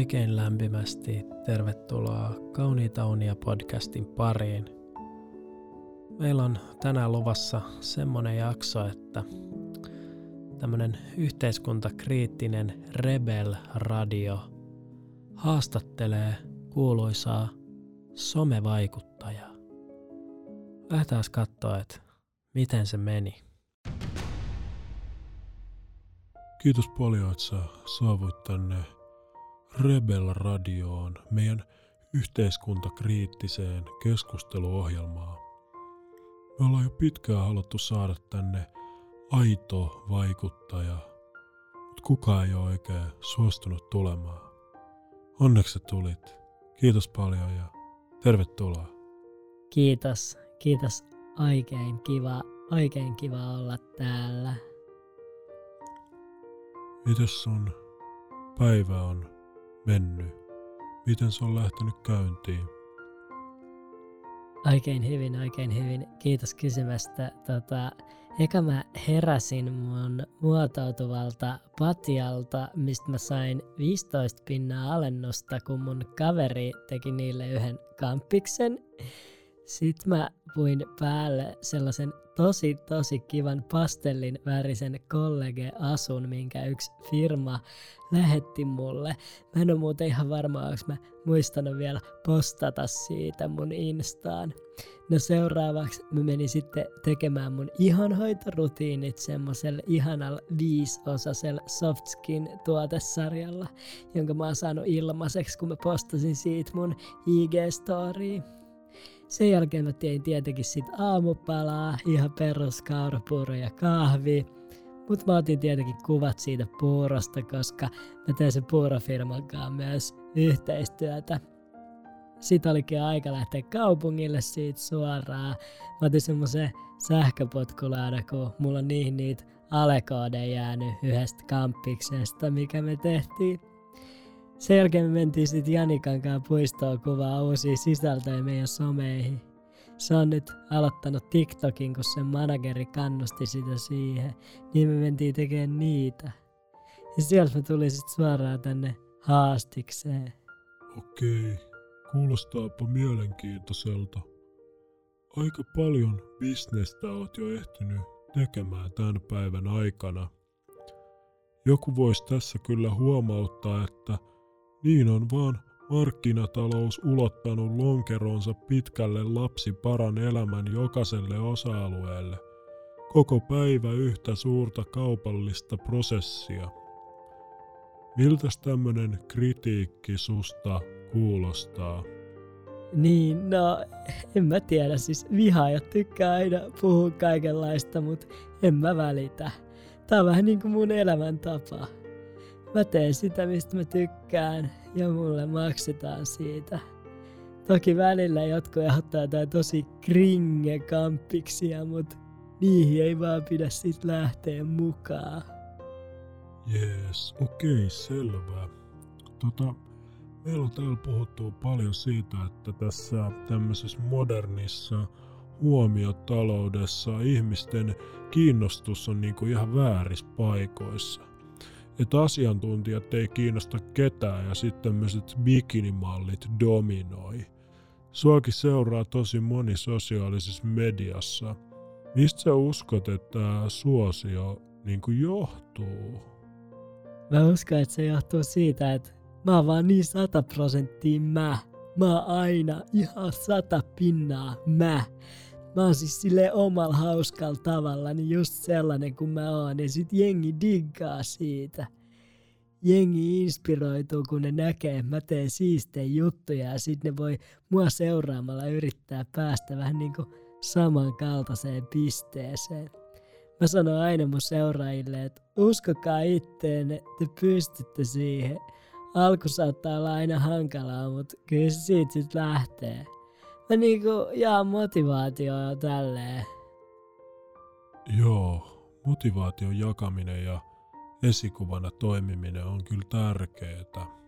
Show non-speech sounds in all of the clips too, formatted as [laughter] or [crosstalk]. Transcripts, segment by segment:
Oikein lämpimästi tervetuloa Kauniita unia podcastin pariin. Meillä on tänään luvassa semmonen jakso, että tämmönen yhteiskuntakriittinen Rebel Radio haastattelee kuuluisaa somevaikuttajaa. Lähdetään katsoa, että miten se meni. Kiitos paljon, että sä saavuit tänne Rebel Radioon, meidän yhteiskuntakriittiseen keskusteluohjelmaan. Me ollaan jo pitkään haluttu saada tänne aito vaikuttaja, mutta kukaan ei ole oikein suostunut tulemaan. Onneksi tulit. Kiitos paljon ja tervetuloa. Kiitos, kiitos. Oikein kiva, oikein kiva olla täällä. Mites sun päivä on mennyt? Miten se on lähtenyt käyntiin? Oikein hyvin, oikein hyvin. Kiitos kysymästä. Tota, eka mä heräsin mun muotoutuvalta patjalta, mistä mä sain 15 pinnaa alennusta, kun mun kaveri teki niille yhden kampiksen. Sitten mä puin päälle sellaisen tosi tosi kivan pastellin värisen kollege-asun, minkä yksi firma lähetti mulle. Mä en ole muuten ihan varma, onko mä muistanut vielä postata siitä mun Instaan. No seuraavaksi mä menin sitten tekemään mun ihonhoitorutiinit semmoisella ihanalla viisosasella Softskin tuotesarjalla, jonka mä oon saanut ilmaiseksi, kun mä postasin siitä mun IG-storyin. Sen jälkeen mä tein tietenkin sit aamupalaa, ihan perus ja kahvi. Mutta mä otin tietenkin kuvat siitä puurosta, koska mä teen sen puurofirman kanssa myös yhteistyötä. Sitten olikin aika lähteä kaupungille siitä suoraan. Mä otin semmoisen sähköpotkulaudan, kun mulla on niihin niitä alekoodeja jäänyt yhdestä kampiksesta, mikä me tehtiin. Sen jälkeen me mentiin sitten Janikan kanssa puistoon kuvaa uusia sisältöjä meidän someihin. Se on nyt aloittanut TikTokin, kun sen manageri kannusti sitä siihen. Niin me mentiin tekemään niitä. Ja sieltä me tuli sitten suoraan tänne haastikseen. Okei, kuulostaapa mielenkiintoiselta. Aika paljon bisnestä oot jo ehtinyt tekemään tämän päivän aikana. Joku voisi tässä kyllä huomauttaa, että – niin on vaan markkinatalous ulottanut lonkeronsa pitkälle lapsi paran elämän jokaiselle osa-alueelle. Koko päivä yhtä suurta kaupallista prosessia. Miltäs tämmönen kritiikki susta kuulostaa? Niin, no en mä tiedä, siis ja tykkää aina puhua kaikenlaista, mutta en mä välitä. Tää on vähän niin kuin mun elämäntapa. Mä teen sitä, mistä mä tykkään ja mulle maksetaan siitä. Toki välillä jotkut ehdottaa jotain tosi kringe-kampiksia, mutta niihin ei vaan pidä sit lähteä mukaan. Jees, okei, okay, selvä. Tota, meillä on täällä puhuttu paljon siitä, että tässä tämmöisessä modernissa huomiotaloudessa ihmisten kiinnostus on niinku ihan väärissä paikoissa että asiantuntijat ei kiinnosta ketään ja sitten tämmöiset bikinimallit dominoi. Suakin seuraa tosi moni sosiaalisessa mediassa. Mistä sä uskot, että suosio niin johtuu? Mä uskon, että se johtuu siitä, että mä oon vaan niin sata prosenttia mä. Mä oon aina ihan sata pinnaa mä mä oon siis sille omalla hauskalla tavalla, niin just sellainen kuin mä oon, ja sit jengi diggaa siitä. Jengi inspiroituu, kun ne näkee, että mä teen siistejä juttuja, ja sit ne voi mua seuraamalla yrittää päästä vähän niin kuin samankaltaiseen pisteeseen. Mä sanon aina mun seuraajille, että uskokaa itteenne, te pystytte siihen. Alku saattaa olla aina hankalaa, mutta kyllä se siitä sitten lähtee [laughs] niinku jaa motivaatioa tälleen. Joo, motivaation jakaminen ja esikuvana toimiminen on kyllä tärkeää.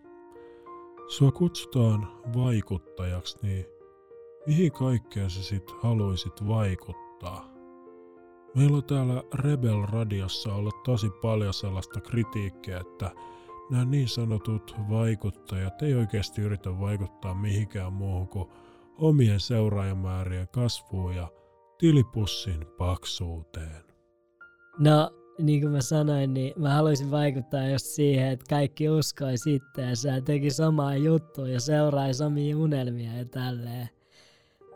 Sua kutsutaan vaikuttajaksi, niin mihin kaikkeen sä sit haluaisit vaikuttaa? Meillä on täällä Rebel Radiossa ollut tosi paljon sellaista kritiikkiä, että nämä niin sanotut vaikuttajat ei oikeasti yritä vaikuttaa mihinkään muuhun kuin omien seuraajamäärien kasvuun ja tilipussin paksuuteen. No, niin kuin mä sanoin, niin mä haluaisin vaikuttaa just siihen, että kaikki uskoisi itteensä ja teki samaa juttua ja seuraisi omia unelmia ja tälleen.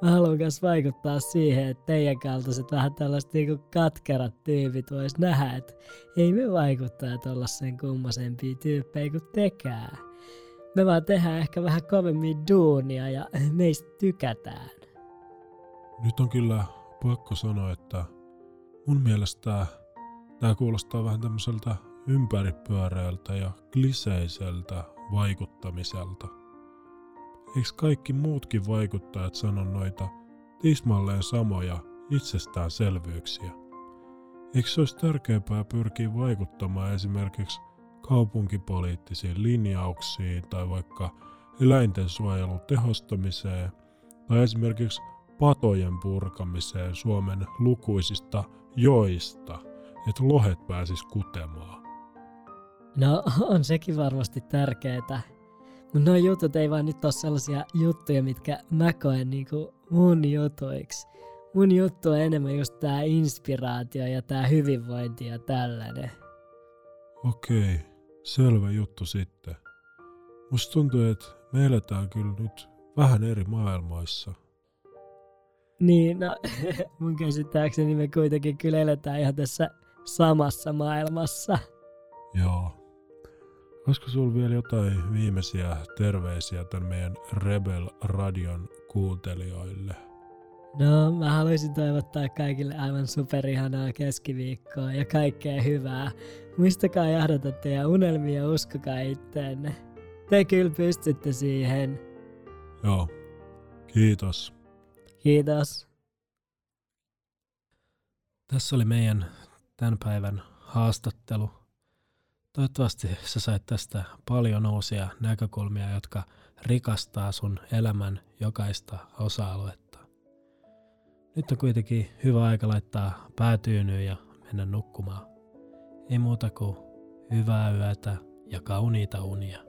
Mä haluan myös vaikuttaa siihen, että teidän kaltaiset vähän tällaiset niinku katkerat tyypit vois nähdä, että ei me vaikuttaa olla sen kummosempia tyyppejä kuin tekää. Me vaan tehdään ehkä vähän kovemmin duunia ja meistä tykätään. Nyt on kyllä pakko sanoa, että mun mielestä tämä kuulostaa vähän tämmöiseltä ympäripyöreältä ja kliseiseltä vaikuttamiselta. Eikö kaikki muutkin vaikuttajat sano noita tismalleen samoja itsestäänselvyyksiä? Eikö se olisi tärkeämpää pyrkiä vaikuttamaan esimerkiksi kaupunkipoliittisiin linjauksiin tai vaikka eläinten suojelun tehostamiseen tai esimerkiksi patojen purkamiseen Suomen lukuisista joista, että lohet pääsis kutemaan. No on sekin varmasti tärkeää. Mutta nuo jutut ei vaan nyt ole sellaisia juttuja, mitkä mä koen niinku mun jutuiksi. Mun juttu on enemmän just tää inspiraatio ja tää hyvinvointi ja tällainen. Okei, selvä juttu sitten. Musta tuntuu, että me eletään kyllä nyt vähän eri maailmoissa. Niin, no [laughs] mun käsittääkseni me kuitenkin kyllä eletään ihan tässä samassa maailmassa. Joo. Olisiko sulla vielä jotain viimeisiä terveisiä tämän meidän Rebel Radion kuuntelijoille? No, mä haluaisin toivottaa kaikille aivan superihanaa keskiviikkoa ja kaikkea hyvää. Muistakaa jahdata teidän unelmia ja uskokaa itteenne. Te kyllä pystytte siihen. Joo. Kiitos. Kiitos. Tässä oli meidän tämän päivän haastattelu. Toivottavasti sä sait tästä paljon uusia näkökulmia, jotka rikastaa sun elämän jokaista osa-aluetta. Nyt on kuitenkin hyvä aika laittaa päätyynyyn ja mennä nukkumaan. Ei muuta kuin hyvää yötä ja kauniita unia.